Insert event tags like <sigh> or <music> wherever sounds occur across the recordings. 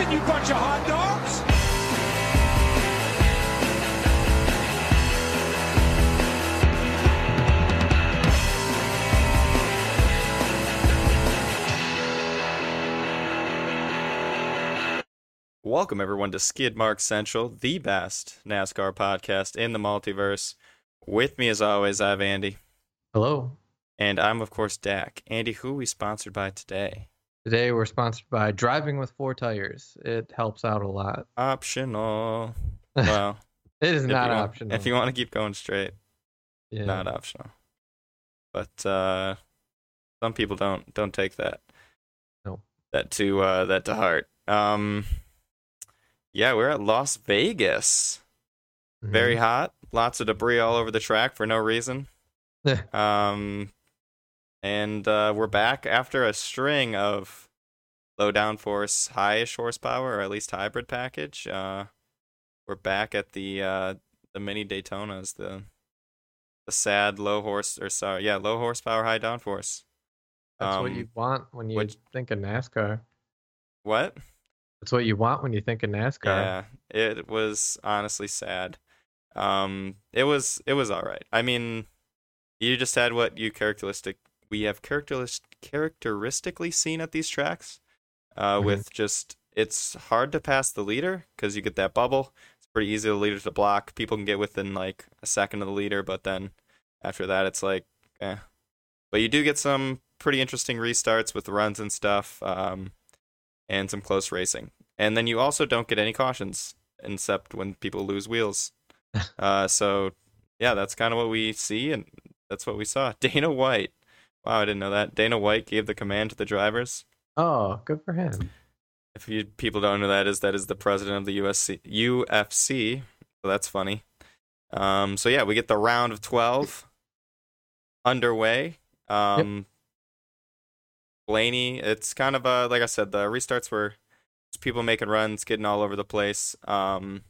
Listen, you bunch of hot dogs! Welcome everyone to Skidmark Central, the best NASCAR podcast in the multiverse. With me as always, I have Andy. Hello. And I'm of course Dak. Andy, who are we sponsored by today? Today we're sponsored by Driving with Four Tires. It helps out a lot. Optional. <laughs> Well, it is not want- optional. If you want to keep going straight, yeah. not optional. But uh some people don't don't take that. No. That to uh that to heart. Um yeah, we're at Las Vegas. Mhm. Very hot. Lots of debris all over the track for no reason. <laughs> um, and uh, we're back after a string of low downforce, highish horsepower, or at least hybrid package. Uh, we're back at the uh, the mini Daytonas, the the sad low horse or sorry, yeah, low horsepower, high downforce. That's um, what you want when you which- think of NASCAR. What? That's what you want when you think of NASCAR. Yeah, it was honestly sad. Um, it was it was all right. I mean, you just had what you characteristic we have characteris- characteristically seen at these tracks. Uh, Mhm. with just it's hard to pass the leader because you get that bubble. It's pretty easy the leader to block. People can get within like a second of the leader, but then after that, it's like, eh. But you do get some pretty interesting restarts with runs and stuff. Um, and some close racing. And then you also don't get any cautions except when people lose wheels. <laughs> uh, so yeah, that's kind of what we see, and that's what we saw. <laughs> Dana White. Wow, I didn't know that. Dana White gave the command to the drivers. Oh, good for him. If you people don't know that is, that is the president of the USC, UFC. So that's funny. Um, so yeah, we get the round of twelve underway. Um, Blaney, it's kind of a like I said, the restarts were people making runs, getting all over the place. Um,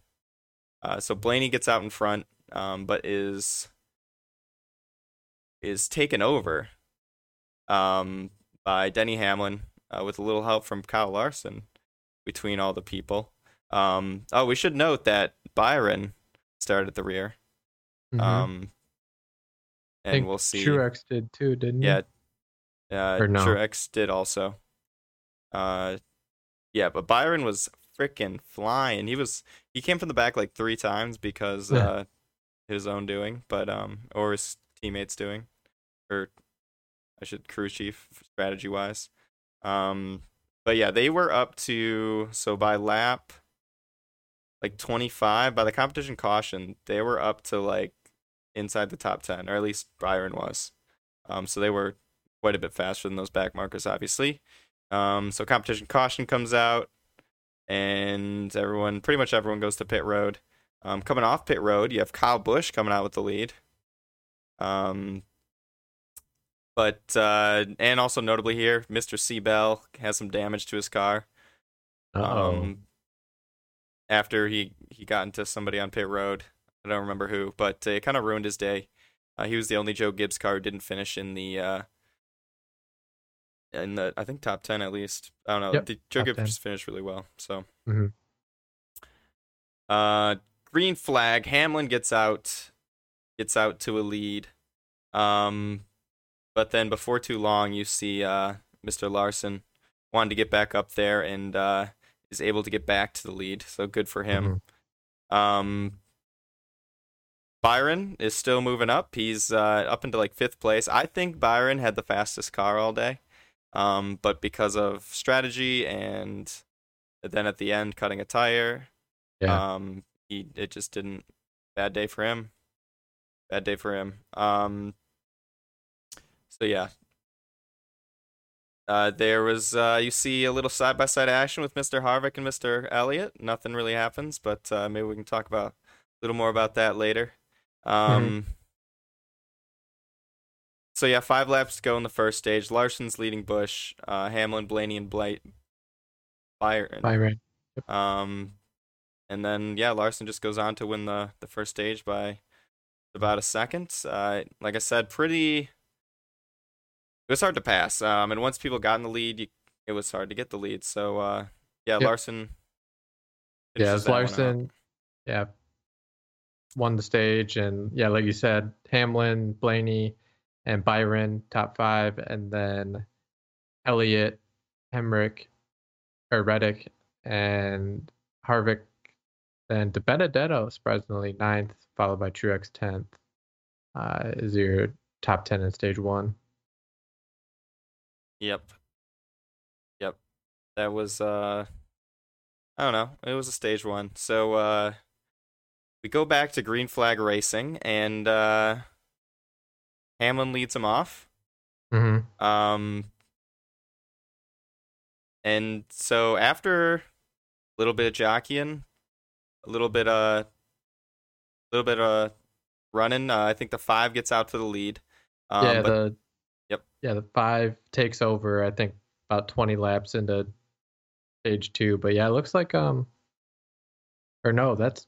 uh, so Blaney gets out in front, um, but is is taken over um, by Denny Hamlin uh, with a little help from Kyle Larson between all the people. Um, oh, we should note that Byron started at the rear. Mhm. Um, and we'll see. Truex did too, didn't he? Yeah. Uh, Or no? Truex did also. Uh, yeah, but Byron was freaking flying. He was he came from the back like three times because Yeah. uh, his own doing, but um, or his teammates doing, or I should crew chief strategy wise. Um, but yeah, they were up to so by lap like 25 by the competition caution they were up to like inside the top 10 or at least byron was. Um, so they were quite a bit faster than those back markers obviously. Um, so competition caution comes out and everyone pretty much everyone goes to pit road. Um, coming off pit road you have kyle busch coming out with the lead. Um, but uh, and also notably here mr c bell has some damage to his car Uh-oh. um, after he he got into somebody on pit road. I don't remember who, but uh, it kind of ruined his day. Uh, he was the only Joe Gibbs car who didn't finish in the uh, in the I think top ten at least. I don't know. Yep, the, Joe Gibbs 10. just finished really well. So, Mhm. uh, green flag. Hamlin gets out, gets out to a lead. Um, but then before too long, you see uh, Mr. Larson wanted to get back up there and uh, is able to get back to the lead. So good for him. Um, Byron is still moving up. He's uh, up into like fifth place. I think Byron had the fastest car all day, um, but because of strategy and then at the end cutting a tire, Yeah. um, he it just didn't. Bad day for him. Bad day for him. Um, so yeah. Uh, there was uh, you see a little side by side action with Mr. Harvick and Mr. Elliott. Nothing really happens, but uh, maybe we can talk about a little more about that later. Um, So yeah, five laps to go in the first stage. Larson's leading Busch, uh, Hamlin, Blaney, and Blight, Byron. Byron. Um, and then yeah, Larson just goes on to win the the first stage by about a second. Uh, like I said, pretty. It was hard to pass. Um, and once people got in the lead, you, it was hard to get the lead. So uh, yeah, Yep. Larson yeah, finishes it's that one out. Larson. Yeah, won the stage, and yeah, like you said, Hamlin, Blaney, and Byron top five, and then Elliott, Hemrick, or Reddick, and Harvick, then DiBenedetto surprisingly ninth, followed by Truex tenth. Uh, is your top ten in stage one? Yep. Yep. That was uh I don't know. It was a stage one. So uh we go back to green flag racing and uh Hamlin leads him off. Mm-hmm. Um and so after a little bit of jockeying, a little bit uh a little bit of running, uh, I think the 5 gets out to the lead. Um yeah, but the. Yeah, the five takes over. I think about twenty laps into stage two. But yeah, it looks like um, or no, that's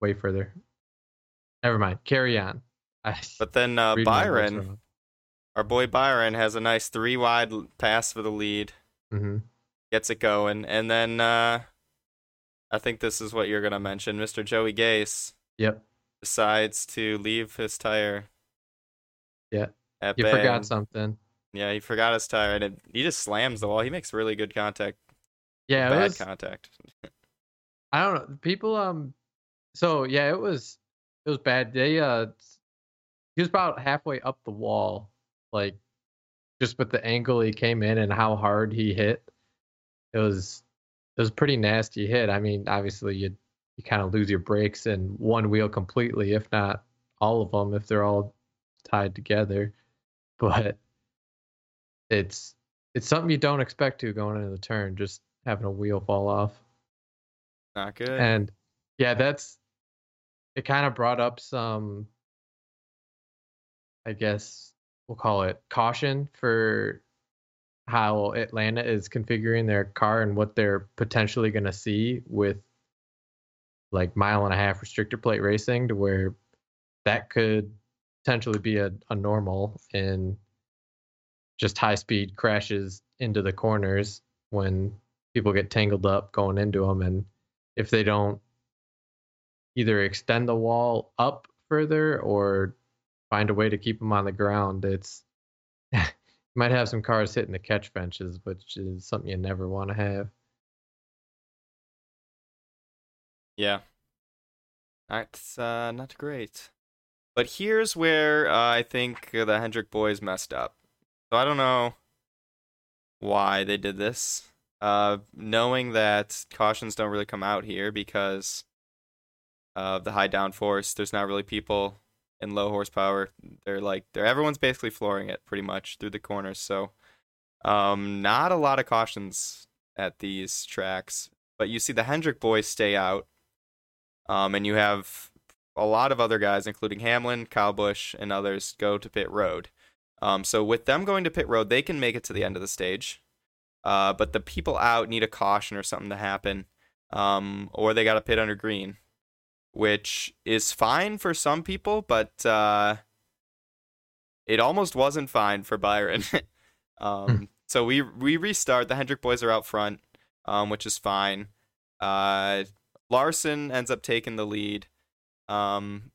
way further. Never mind. Carry on. <laughs> I but then uh read my notes Byron our boy Byron has a nice three wide pass for the lead, Mhm. gets it going, and then uh, I think this is what you're gonna mention. Mr. Joey Gase Yep. decides to leave his tire. Yeah. You forgot something. Yeah, he forgot his tire, and it, he just slams the wall. He makes really good contact, Yeah, bad was, contact. I don't know. People um so yeah, it was it was bad. They uh he was about halfway up the wall, like just with the angle he came in and how hard he hit. It was it was a pretty nasty hit. I mean, obviously you you kind of lose your brakes and one wheel completely, if not all of them, if they're all tied together. <laughs> But it's it's something you don't expect to going into the turn, just having a wheel fall off. Not good. And yeah, that's it kind of brought up some I guess we'll call it caution for how Atlanta is configuring their car and what they're potentially going to see with like mile and a half restrictor plate racing to where that could potentially be a, a normal in just high speed crashes into the corners when people get tangled up going into them and if they don't either extend the wall up further or find a way to keep them on the ground, it's <laughs> you might have some cars hitting the catch fences, which is something you never want to have. Yeah. That's uh, not great. But here's where uh, I think the Hendrick boys messed up. So I don't know why they did this. Uh, knowing that cautions don't really come out here because of the high downforce, there's not really people in low horsepower. They're like they're everyone's basically flooring it pretty much through the corners. So um, not a lot of cautions at these tracks. But you see the Hendrick boys stay out. Um, and you have a lot of other guys, including Hamlin, Kyle Busch, and others, go to pit road. Um, so with them going to pit road, they can make it to the end of the stage. Uh, but the people out need a caution or something to happen, um, or they got to pit under green, which is fine for some people, but uh, it almost wasn't fine for Byron. <laughs> um, so we we restart. The Hendrick boys are out front, um, which is fine. Uh, Larson ends up taking the lead, um,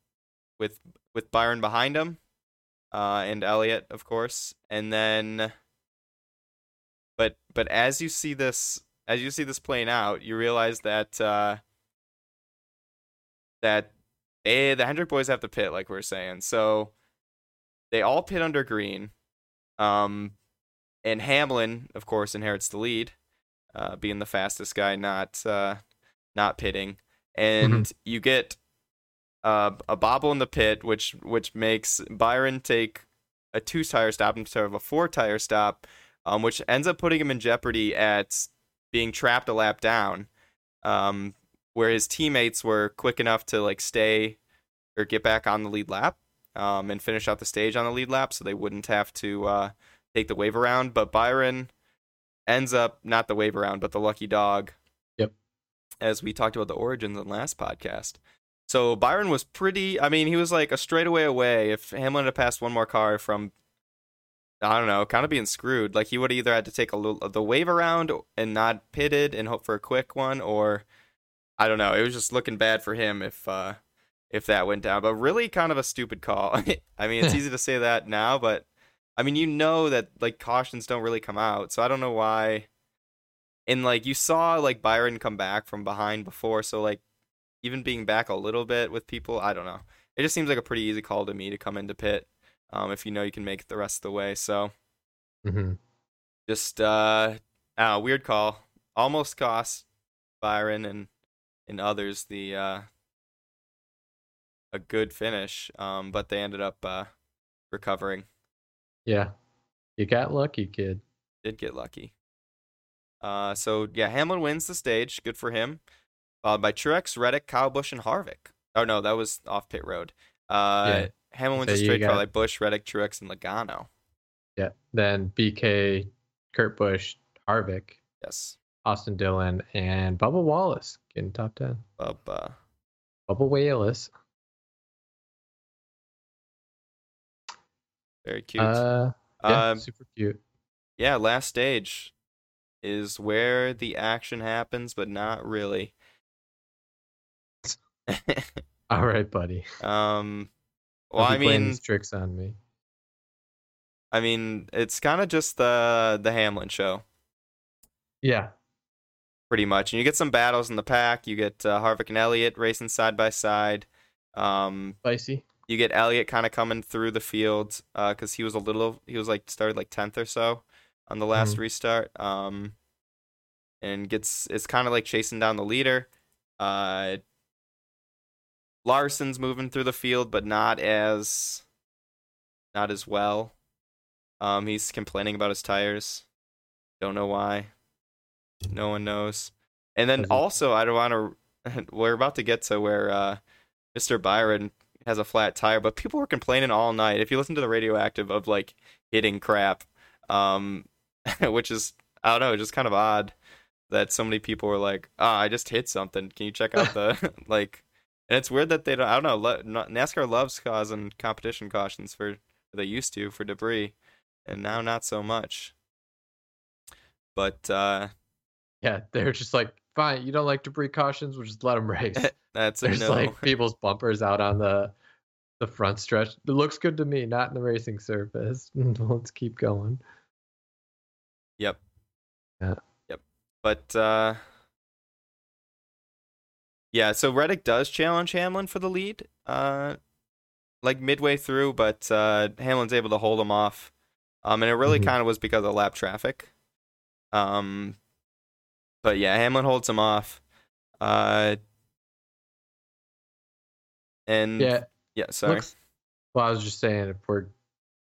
with with Byron behind him, uh, and Elliott, of course, and then. But but as you see this as you see this playing out, you realize that uh, that they the Hendrick boys have to pit, like we are saying. So they all pit under green, um, and Hamlin, of course, inherits the lead, uh, being the fastest guy, not uh, not pitting, and you get uh, a bobble in the pit, which which makes Byron take a two tire stop instead of a four tire stop, um, which ends up putting him in jeopardy at being trapped a lap down, um, where his teammates were quick enough to like stay or get back on the lead lap, um, and finish out the stage on the lead lap, so they wouldn't have to uh, take the wave around. But Byron ends up not the wave around, but the lucky dog. Yep. As we talked about the origins in last podcast. So Byron was pretty. I mean, he was like a straightaway away. If Hamlin had passed one more car from, I don't know, kind of being screwed. Like he would either had to take a little the wave around and not pitted and hope for a quick one, or I don't know. It was just looking bad for him if uh, if that went down. But really, kind of a stupid call. <laughs> I mean, it's <laughs> easy to say that now, but I mean, you know that like cautions don't really come out, so I don't know why. And like you saw like Byron come back from behind before, so like even being back a little bit with people, I don't know. It just seems like a pretty easy call to me to come into pit, um, if you know you can make it the rest of the way. So hmm just uh, ah, weird call. Almost cost Byron and and others the uh a good finish, um, but they ended up uh recovering. Yeah, you got lucky, kid. Did get lucky. Uh, so yeah, Hamlin wins the stage. Good for him. Followed by Truex, Reddick, Kyle Busch, and Harvick. Oh no, that was off pit road. Uh, Yeah. Hamlin wins So the you straight car got- like Busch, Reddick, Truex, and Logano. Yeah. Then BK, Kurt Busch, Harvick, Yes, Austin Dillon, and Bubba Wallace getting top ten. Bub, uh, Bubba Wallace. very cute. Uh, yeah, Um, super cute. yeah, last stage is where the action happens, but not really. <laughs> All right, buddy. um, well, I mean, tricks on me. I mean, it's kind of just the the Hamlin show. Yeah. pretty much. And you get some battles in the pack. You get uh, Harvick and Elliott racing side by side. Um, Spicy. you get Elliott kind of coming through the field because he was a little, he was like started like tenth or so on the last Mhm. restart. Um, and gets it's kind of like chasing down the leader. Uh, Larson's moving through the field, but not as not as well. Um, he's complaining about his tires. Don't know why. No one knows. And then also, I don't want to. <laughs> We're about to get to where uh, Mr. Byron has a flat tire, but people were complaining all night. If you listen to the radioactive of like hitting crap, um, <laughs> which is I don't know, just kind of odd that so many people were like, "Ah, I just hit something. Can you check out the <laughs> like?" And it's weird that they don't. I don't know. lo- NASCAR loves causing competition cautions for they used to for debris, and now not so much. But uh, Yeah, they're just like, fine, you don't like debris cautions, we'll just let them race. <laughs> that's There's no. like people's bumpers out on the the front stretch. It looks good to me, not in the racing surface. <laughs> Let's keep going. Yep. Yeah. Yep. But uh Yeah, so Reddick does challenge Hamlin for the lead. Uh like midway through, but uh Hamlin's able to hold him off. Um and it really Mhm. kind of was because of lap traffic. Um but yeah, Hamlin holds him off. Uh and Yeah, yeah, sorry. looks. Well, I was just saying, if we're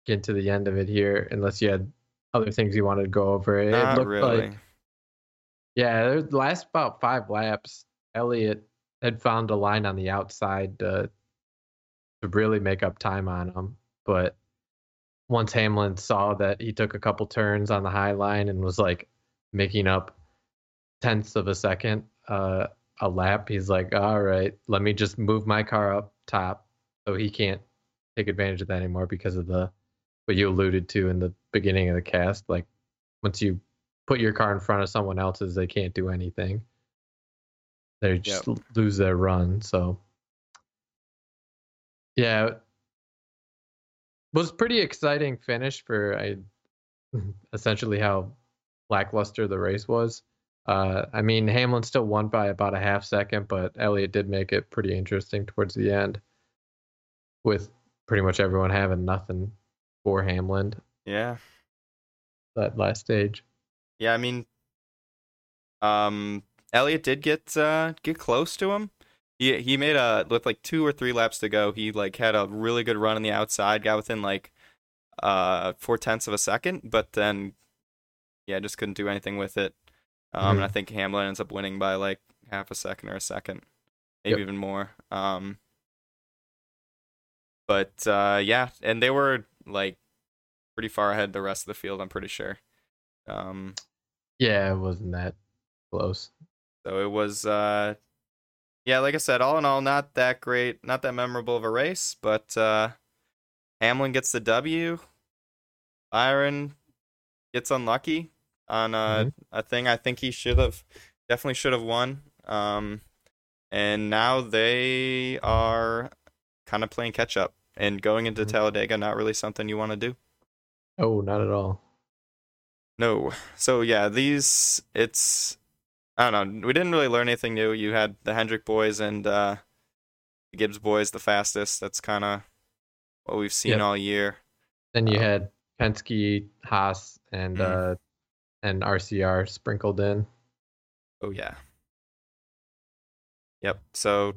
getting to the end of it here, unless you had other things you wanted to go over, it Not looked really. like yeah, the last about five laps, Elliott had found a line on the outside to to really make up time on him, but once Hamlin saw that he took a couple turns on the high line and was like making up tenths of a second uh, a lap, he's like, all right, let me just move my car up top so he can't take advantage of that anymore because of the what you alluded to in the beginning of the cast. Like once you put your car in front of someone else's, they can't do anything. They just l- lose their run. So yeah, it was pretty exciting finish for I <laughs> essentially how lackluster the race was. Uh, I mean, Hamlin still won by about a half second, but Elliott did make it pretty interesting towards the end, with pretty much everyone having nothing for Hamlin Yeah. that last stage. Yeah, I mean, um, Elliott did get uh get close to him. He he made a with like two or three laps to go. He like had a really good run on the outside, got within like uh four tenths of a second, but then yeah, just couldn't do anything with it. Um, and I think Hamlin ends up winning by like half a second or a second, maybe Yep. even more. Um, but uh, yeah, and they were like pretty far ahead the rest of the field. I'm pretty sure. Um, Yeah, it wasn't that close. So it was, uh, yeah, like I said, all in all, not that great, not that memorable of a race, but uh, Hamlin gets the W. Byron gets unlucky on a, Mhm. a thing I think he should have, definitely should have won. Um, and now they are kind of playing catch up and going into Mhm. Talladega. Not really something you want to do. Oh, not at all. No. So yeah, these it's I don't know. We didn't really learn anything new. You had the Hendrick boys and uh, the Gibbs boys the fastest. That's kind of what we've seen Yep. all year. Then you Um, had Penske, Haas, and Mm. uh, and RCR sprinkled in. Oh yeah. Yep. So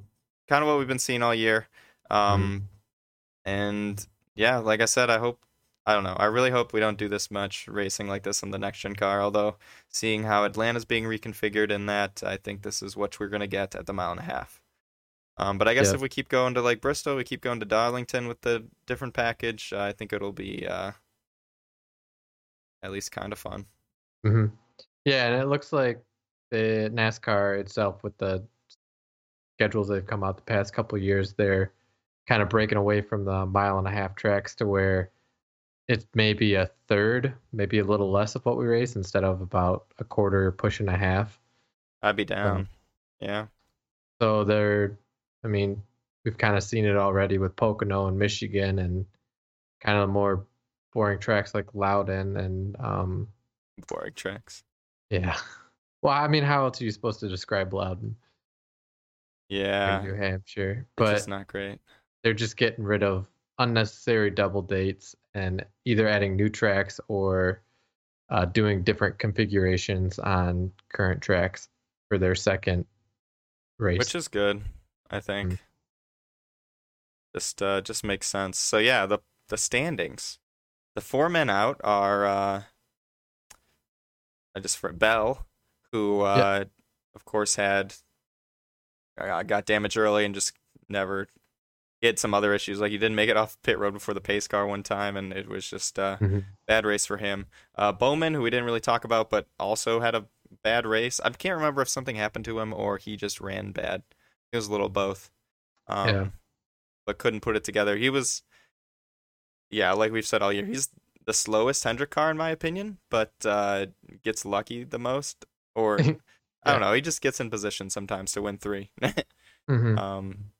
kind of what we've been seeing all year. Um and yeah, like I said, I hope I don't know. I really hope we don't do this much racing like this on the next gen car, although seeing how Atlanta's being reconfigured in that, I think this is what we're gonna get at the mile and a half. Um, but I guess Yeah. if we keep going to like Bristol, we keep going to Darlington with the different package, I think it'll be uh, at least kind of fun. hmm Yeah, and it looks like the NASCAR itself, with the schedules they've come out the past couple years, they're kind of breaking away from the mile and a half tracks to where it's maybe a third, maybe a little less of what we race instead of about a quarter, push and a half. I'd be down. yeah. So they're, I mean, we've kind of seen it already with Pocono and Michigan and kind of more boring tracks like Loudon and um, Boring tracks. yeah. <laughs> Well, I mean, how else are you supposed to describe Loudon? Yeah. New Hampshire, It's but just not great. they're just getting rid of unnecessary double dates and either adding new tracks or uh, doing different configurations on current tracks for their second race. Which is good, I think. Mm. Just uh just makes sense. So yeah, the the standings. The four men out are uh I just for Bell, who uh of course had uh, got damaged early and just never he had some other issues. Like he didn't make it off pit road before the pace car one time and it was just uh Mhm. bad race for him. Uh Bowman, who we didn't really talk about, but also had a bad race. I can't remember if something happened to him or he just ran bad. It was a little both. Um, Yeah. But couldn't put it together. He was, yeah, like we've said all year, he's the slowest Hendrick car in my opinion, but uh, gets lucky the most. Or <laughs> I don't know, he just gets in position sometimes to win three, <laughs> Mhm. um,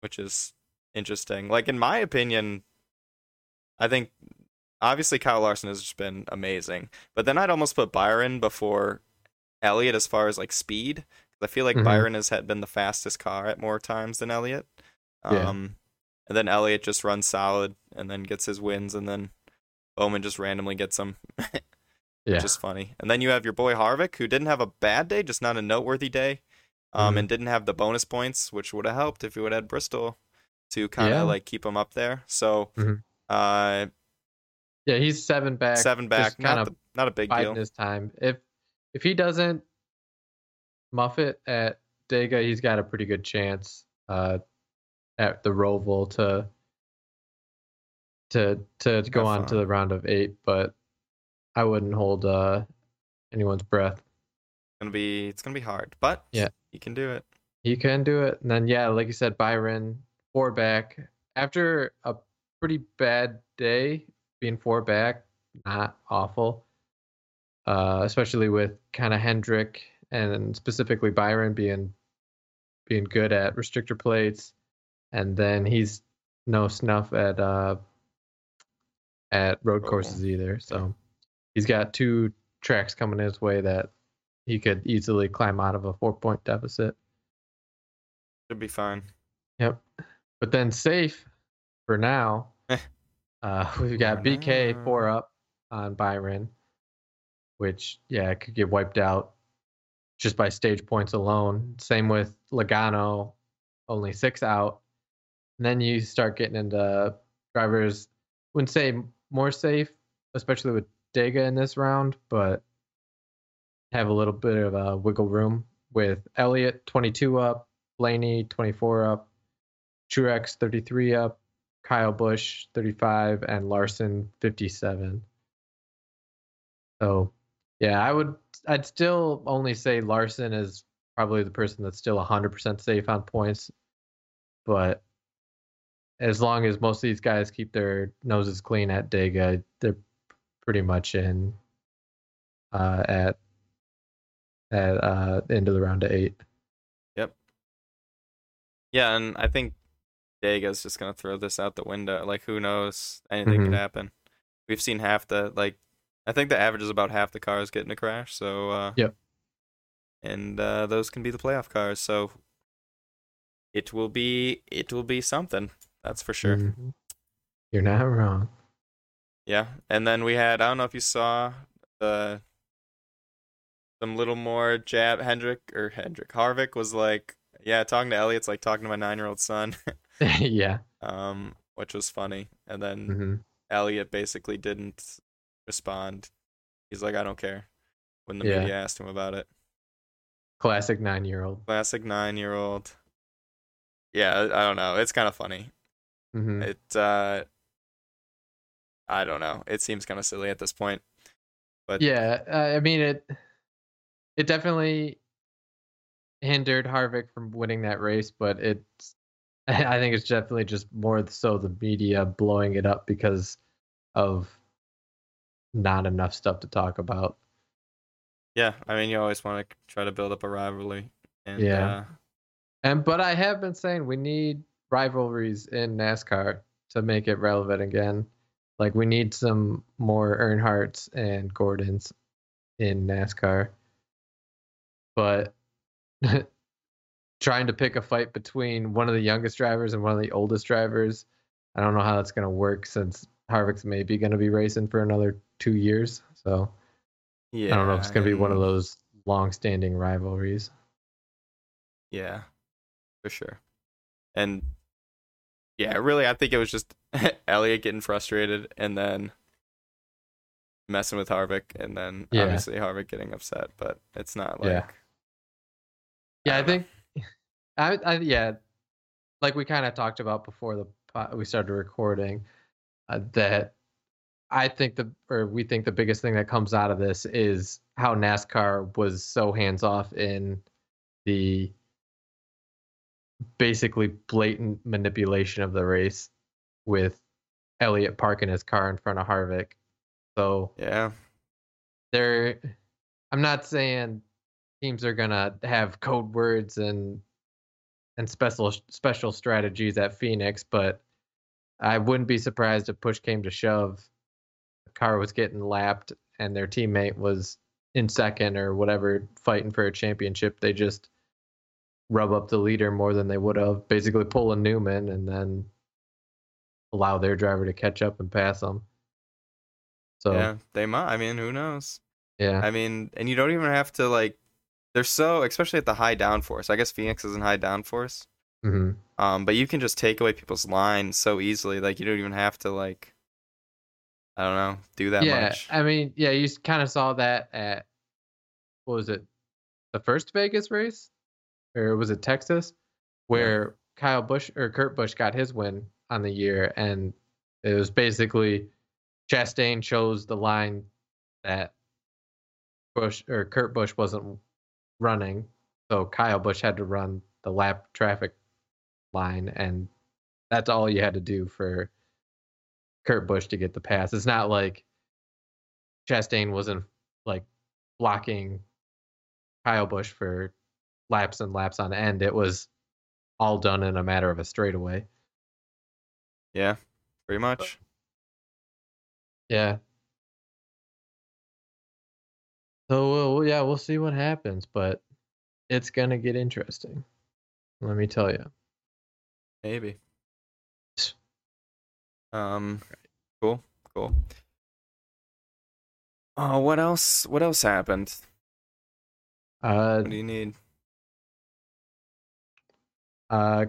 which is interesting. Like in my opinion, I think obviously Kyle Larson has just been amazing, but then I'd almost put Byron before Elliott as far as like speed. I feel like Mhm. Byron has had been the fastest car at more times than Elliott. Yeah. Um, and then Elliott just runs solid and then gets his wins, and then Bowman just randomly gets them, <laughs> yeah. which is funny. And then you have your boy Harvick, who didn't have a bad day, just not a noteworthy day, um, Mhm. and didn't have the bonus points, which would have helped if he would have had Bristol to kind of Yeah. like keep him up there. So, Mhm. uh, yeah, he's seven back. seven back, kind not of the, not a big deal. his time. If if he doesn't muff it at Dega, he's got a pretty good chance uh, at the Roval to to to go on to the round of eight. But I wouldn't hold uh, anyone's breath. It's gonna be it's gonna be hard, but Yeah. he can do it. He can do it. And then yeah, like you said, Byron four back after a pretty bad day, being four back, not awful. Uh, especially with kind of Hendrick and specifically Byron being being good at restrictor plates, and then he's no snuff at uh at road courses either. So he's got two tracks coming his way that he could easily climb out of a four point deficit. Should be fine. Yep. But then safe for now. Eh. uh, <laughs> we've got BK four up on Byron, which yeah could get wiped out just by stage points alone. Same with Logano, only six out. And then you start getting into drivers. Wouldn't say more safe, especially with Dega in this round, but have a little bit of a wiggle room with Elliott 22 up, Blaney 24 up, Truex 33 up, Kyle Busch 35, and Larson 57. So, yeah, I would, I'd still only say Larson is probably the person that's still 100% safe on points. But as long as most of these guys keep their noses clean at Dega, they're pretty much in uh, at at uh, end of the round of eight. Yep. Yeah, and I think Dega's just gonna throw this out the window. Like, who knows? Anything Mhm. could happen. We've seen half the like. I think the average is about half the cars getting a crash. So. Uh, Yep. And uh, those can be the playoff cars. So. It will be. It will be something. That's for sure. Mhm. You're not wrong. Yeah, and then we had I don't know if you saw the some little more jab Hendrick or Hendrick Harvick was like yeah talking to Elliott's like talking to my nine year old son, <laughs> <laughs> yeah. um which was funny, and then hmm Elliott basically didn't respond. He's like I don't care when the Yeah. media asked him about it. Classic nine year old. Classic nine year old. Yeah, I don't know. It's kind of funny. hmm It uh I don't know. It seems kind of silly at this point. But Yeah, uh, I mean it. It definitely hindered Harvick from winning that race, but it's. <laughs> I think it's definitely just more so the media blowing it up because of not enough stuff to talk about. Yeah, I mean, you always want to try to build up a rivalry. And, Yeah. Uh, And but I have been saying we need rivalries in NASCAR to make it relevant again. Like we need some more Earnhardts and Gordons in NASCAR. But <laughs> trying to pick a fight between one of the youngest drivers and one of the oldest drivers, I don't know how that's going to work since Harvick's maybe going to be racing for another two years. So yeah. I don't know if it's going to be one of those long-standing rivalries. Yeah, for sure. And yeah, really, I think it was just <laughs> Elliott getting frustrated and then messing with Harvick, and then Yeah. obviously Harvick getting upset. But it's not like Yeah. Yeah, I don't think, I, I yeah, like we kind of talked about before the we started recording, uh, that I think the or we think the biggest thing that comes out of this is how NASCAR was so hands off in the basically blatant manipulation of the race with Elliott parking his car in front of Harvick. So yeah, they're I'm not saying teams are gonna have code words and and special special strategies at Phoenix, but I wouldn't be surprised if push came to shove. The car was getting lapped and their teammate was in second or whatever, fighting for a championship. They just rub up the leader more than they would have, basically pull a Newman and then allow their driver to catch up and pass them. So yeah, they might. I mean, who knows? yeah. I mean, and you don't even have to like. They're so, especially at the high downforce. I guess Phoenix is in high downforce. hmm Um, but you can just take away people's lines so easily. Like you don't even have to like. I don't know, do that yeah, much. I mean, yeah, you kind of saw that at what was it, the first Vegas race, or was it Texas, where Kyle Busch or Kurt Busch got his win on the year, and it was basically Chastain chose the line that Busch or Kurt Busch wasn't running, so Kyle Busch had to run the lap traffic line, and that's all you had to do for Kurt Busch to get the pass. It's not like Chastain wasn't like blocking Kyle Busch for laps and laps on end. It was all done in a matter of a straightaway. yeah, pretty much. Yeah. So well, yeah, we'll see what happens, but it's gonna get interesting. Let me tell you. Maybe. Um, cool, cool. Oh, what else? What else happened? Uh, What do you need? uh,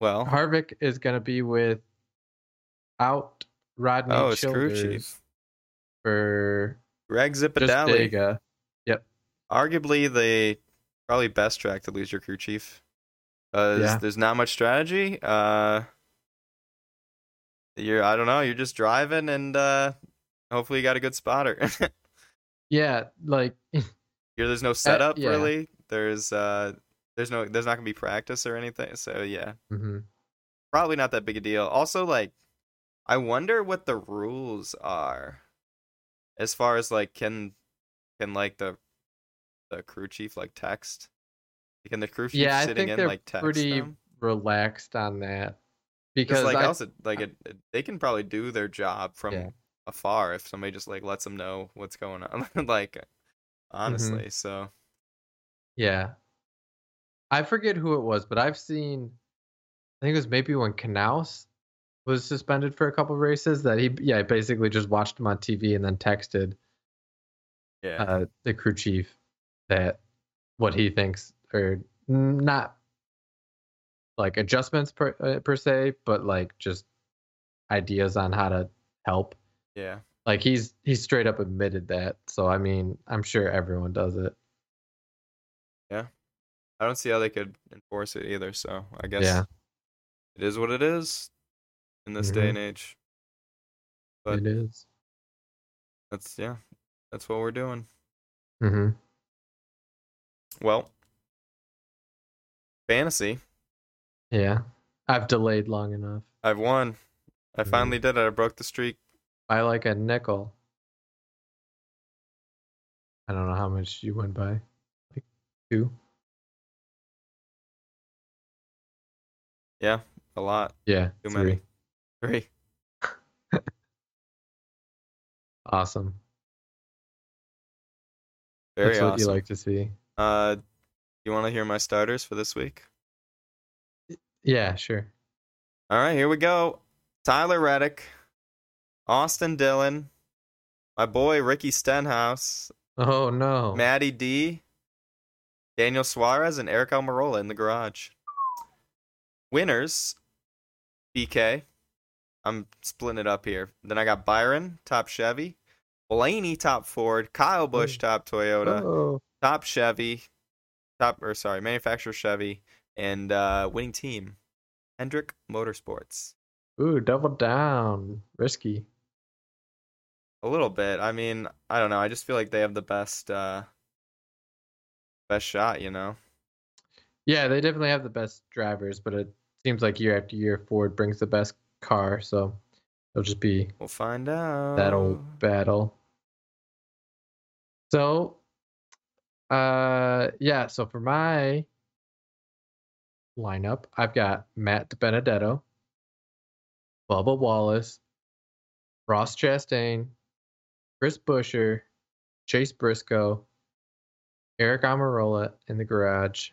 Well, Harvick is gonna be with out Rodney oh, Childers for Greg. Dega. Arguably the probably best track to lose your crew chief. Uh, Yeah. there's not much strategy. Uh, you're I don't know. You're just driving and uh, hopefully you got a good spotter. <laughs> Yeah, like <laughs> Here, there's no setup yeah. really. There's uh, there's no there's not gonna be practice or anything. So yeah, mhm. probably not that big a deal. Also, like, I wonder what the rules are, as far as like can can like the the crew chief like text. Can the crew chief yeah, I sitting think in they're like text pretty them? relaxed on that Because like I, also like it, it- they can probably do their job from Yeah. afar if somebody just like lets them know what's going on. <laughs> like honestly, so yeah, I forget who it was, but I've seen. I think it was maybe when Knaus was suspended for a couple races that he yeah basically just watched him on TV and then texted yeah. uh, the crew chief that what he thinks are not like adjustments per, uh, per se, but like just ideas on how to help. yeah. Like he's he's straight up admitted that. So I mean, I'm sure everyone does it. Yeah. I don't see how they could enforce it either, so I guess Yeah. it is what it is in this day Mhm. and age. But- it is. That's yeah. That's what we're doing. Mm-hmm. Well, fantasy. Yeah. I've delayed long enough. I've won. I Mhm. finally did it. I broke the streak. I like a nickel. I don't know how much you went by. Like two? Yeah, a lot. Yeah. Too three. many. Three. <laughs> Awesome. Very That's what awesome. you like to see. Uh, you want to hear my starters for this week? Yeah, sure. All right, here we go. Tyler Reddick, Austin Dillon, my boy Ricky Stenhouse, Oh no. Maddie D, Daniel Suarez, and Aric Almirola in the garage. Winners, BK. I'm splitting it up here. Then I got Byron, top Chevy, Blaney, top Ford, Kyle Busch, Mm. top Toyota, Oh. Top Chevy, top or sorry, manufacturer Chevy, and uh, winning team, Hendrick Motorsports. Ooh, double down. Risky. A little bit. I mean, I don't know. I just feel like they have the best uh best shot, you know. Yeah, they definitely have the best drivers, but it seems like year after year Ford brings the best car, so it'll just be We'll find out. that old battle. So, uh, yeah. So for my lineup, I've got Matt Benedetto, Bubba Wallace, Ross Chastain, Chris Buescher, Chase Briscoe, Aric Almirola in the garage,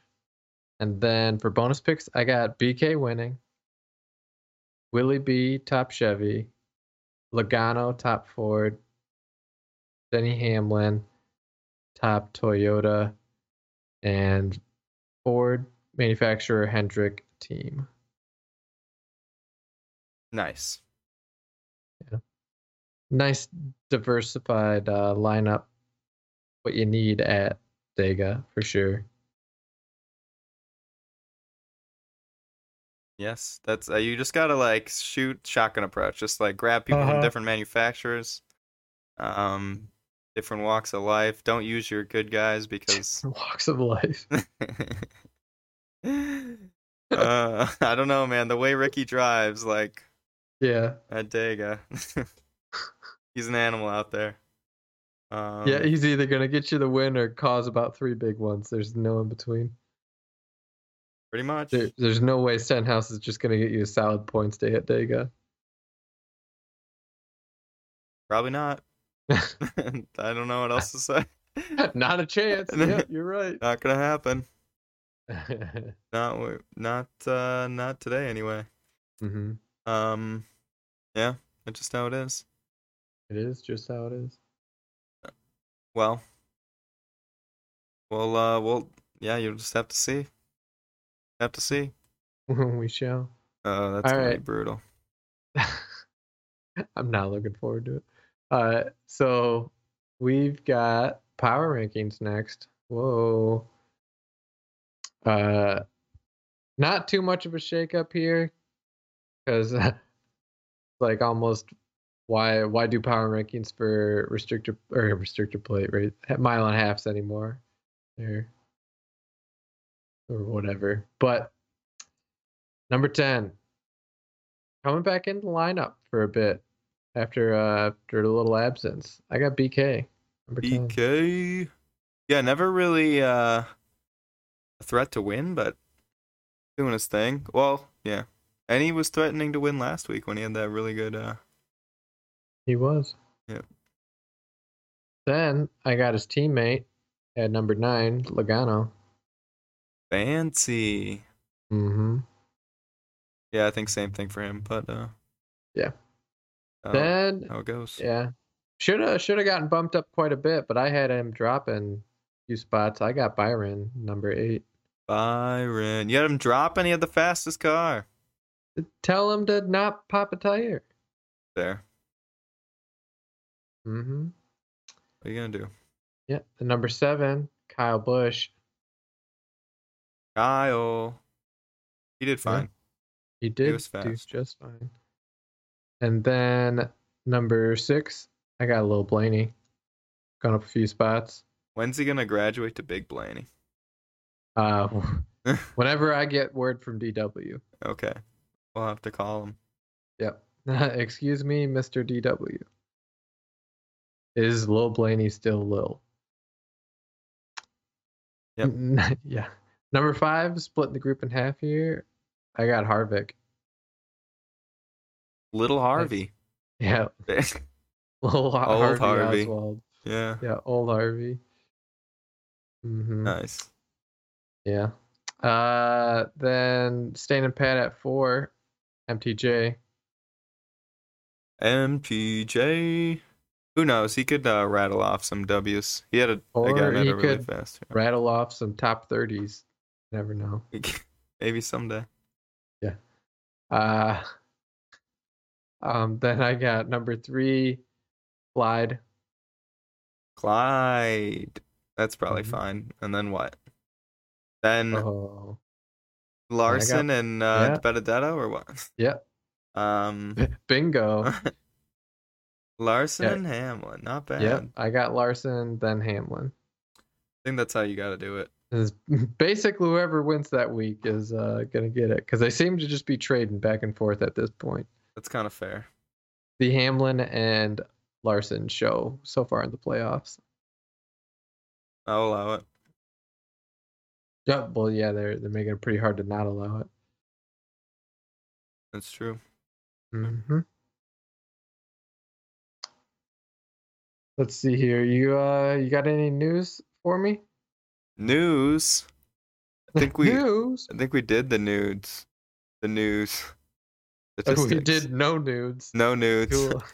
and then for bonus picks, I got BK winning, Willie B top Chevy, Logano top Ford, Denny Hamlin top Toyota, and Ford manufacturer Hendrick team. Nice. Nice diversified uh, lineup. What you need at Dega for sure. Yes, that's uh, you just gotta like shoot shotgun approach. Just like grab people from Uh-huh. different manufacturers, um, different walks of life. Don't use your good guys because <laughs> Walks of life. <laughs> uh, <laughs> I don't know, man. The way Ricky drives, like Yeah. at Dega, he's an animal out there. Um, yeah, he's either gonna get you the win or cause about three big ones. There's no in between. pretty much. There, there's no way Stenhouse is just gonna get you a solid points day at Dega. Probably not. <laughs> I don't know what else to say. <laughs> Not a chance. <laughs> yeah, you're right. Not gonna happen. Not not uh not today anyway. hmm Um yeah, that's just how it is. It is just how it is. Well. Well uh well yeah, you'll just have to see. Have to see. we shall. Uh that's All gonna be brutal. I'm not looking forward to it. Uh, so we've got power rankings next. Whoa. Uh, not too much of a shakeup here, because <laughs> like almost why why do power rankings for restrictor or restrictor plate right mile and a halves anymore? There or whatever. But number ten coming back in the lineup for a bit after uh after a little absence. I got BK number 10. BK. Yeah, never really uh a threat to win, but doing his thing. Well, yeah, and he was threatening to win last week when he had that really good. uh He was. Yep. Then I got his teammate at number nine, Logano. Fancy. Mm-hmm. Yeah, I think same thing for him, but uh Yeah. Uh, then how it goes. yeah, should have should have gotten bumped up quite a bit, but I had him dropping a few spots. I got Byron number eight. Byron, you had him dropping. He had the fastest car. Tell him to not pop a tire. There. Mm-hmm. What are you gonna do, Yeah, the number seven, Kyle Busch. Kyle? He did fine. He did he was do fast. just fine. And then number six, I got a little Blaney. Gone up a few spots. When's he gonna graduate to Big Blaney? Uh, <laughs> whenever I get word from DW. Okay, we'll have to call him. Yep. <laughs> Excuse me, Mr. DW. Is Lil Blaney still Lil? Yep. <laughs> yeah. Number five, split the group in half here. I got Harvick. Little Harvey. Yeah. <laughs> Little Har- Old Harvey, Harvey. Oswald. yeah, Yeah, old Harvey. hmm nice. Yeah. Uh, then staying pat at four, MTJ. MTJ. Who knows? He could uh, rattle off some W's. He had a Or he really could fast. Rattle off some top thirties. Never know. <laughs> Maybe someday. Yeah. Uh, um, then I got number three, Clyde. Clyde. That's probably Mhm. fine. And then what? Then Oh, Larson and uh, yeah. Benedetto or what? yep. Um, Bingo. <laughs> Larson Yeah. and Hamlin. Not bad. yep. I got Larson, then Hamlin. I think that's how you got to do it. Is <laughs> basically whoever wins that week is uh, gonna get it because they seem to just be trading back and forth at this point. That's kind of fair. The Hamlin and Larson show so far in the playoffs. I'll allow it. Yep. Well, yeah, they're they're making it pretty hard to not allow it. That's true. hmm Let's see here. You uh, you got any news for me? News. I think we. <laughs> news. I think we did the nudes. The news. We Statistics. did no nudes. No nudes. Cool. <laughs>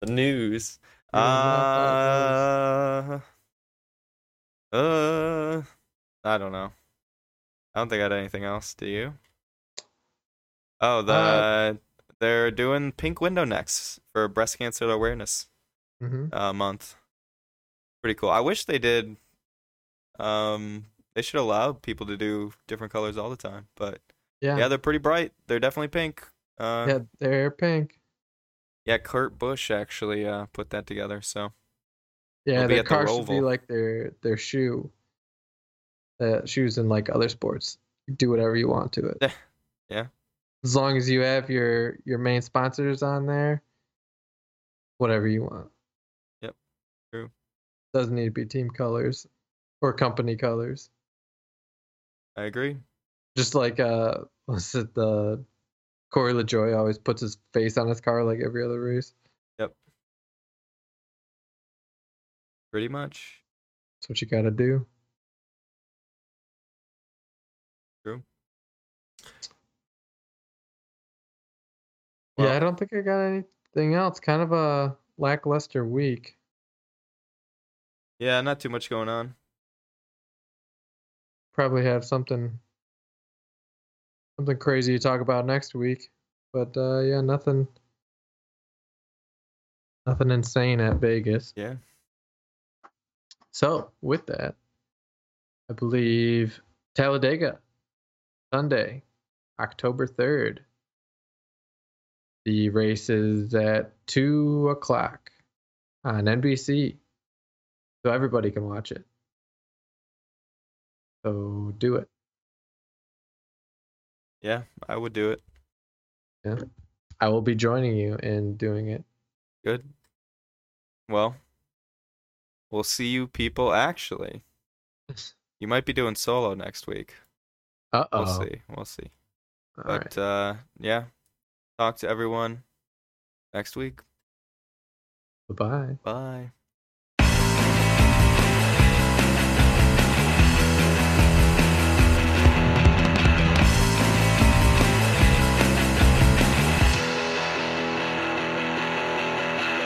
The news. You Uh, uh, I don't know. I don't think I had anything else. Do you? Oh, the Uh, they're doing Pink Window next for Breast Cancer Awareness hmm uh, Month. Pretty cool. I wish they did. Um, they should allow people to do different colors all the time. But Yeah. yeah, they're pretty bright. They're definitely pink. Uh, yeah, they're pink. yeah. Kurt Busch actually uh put that together. So Yeah, their at the car should be like their their shoe. Uh, shoes in like other sports. Do whatever you want to it. <laughs> Yeah. As long as you have your your main sponsors on there, whatever you want. Yep. True. Doesn't need to be team colors or company colors. I agree. Just like uh, <laughs> was it the Corey LaJoie always puts his face on his car like every other race. Yep. Pretty much. That's what you got to do. True. yeah, I don't think I got anything else. Kind of a lackluster week. Yeah, not too much going on. Probably have something something crazy to talk about next week. But uh yeah, nothing nothing insane at Vegas. Yeah. So with that, I believe Talladega, Sunday, October third. The race is at two o'clock on NBC, so everybody can watch it. So do it. Yeah, I would do it. Yeah. I will be joining you in doing it. Good. Well, we'll see you people actually. <laughs> You might be doing solo next week. Uh oh. We'll see. We'll see. All right. But uh, yeah, talk to everyone next week. Bye bye. Bye.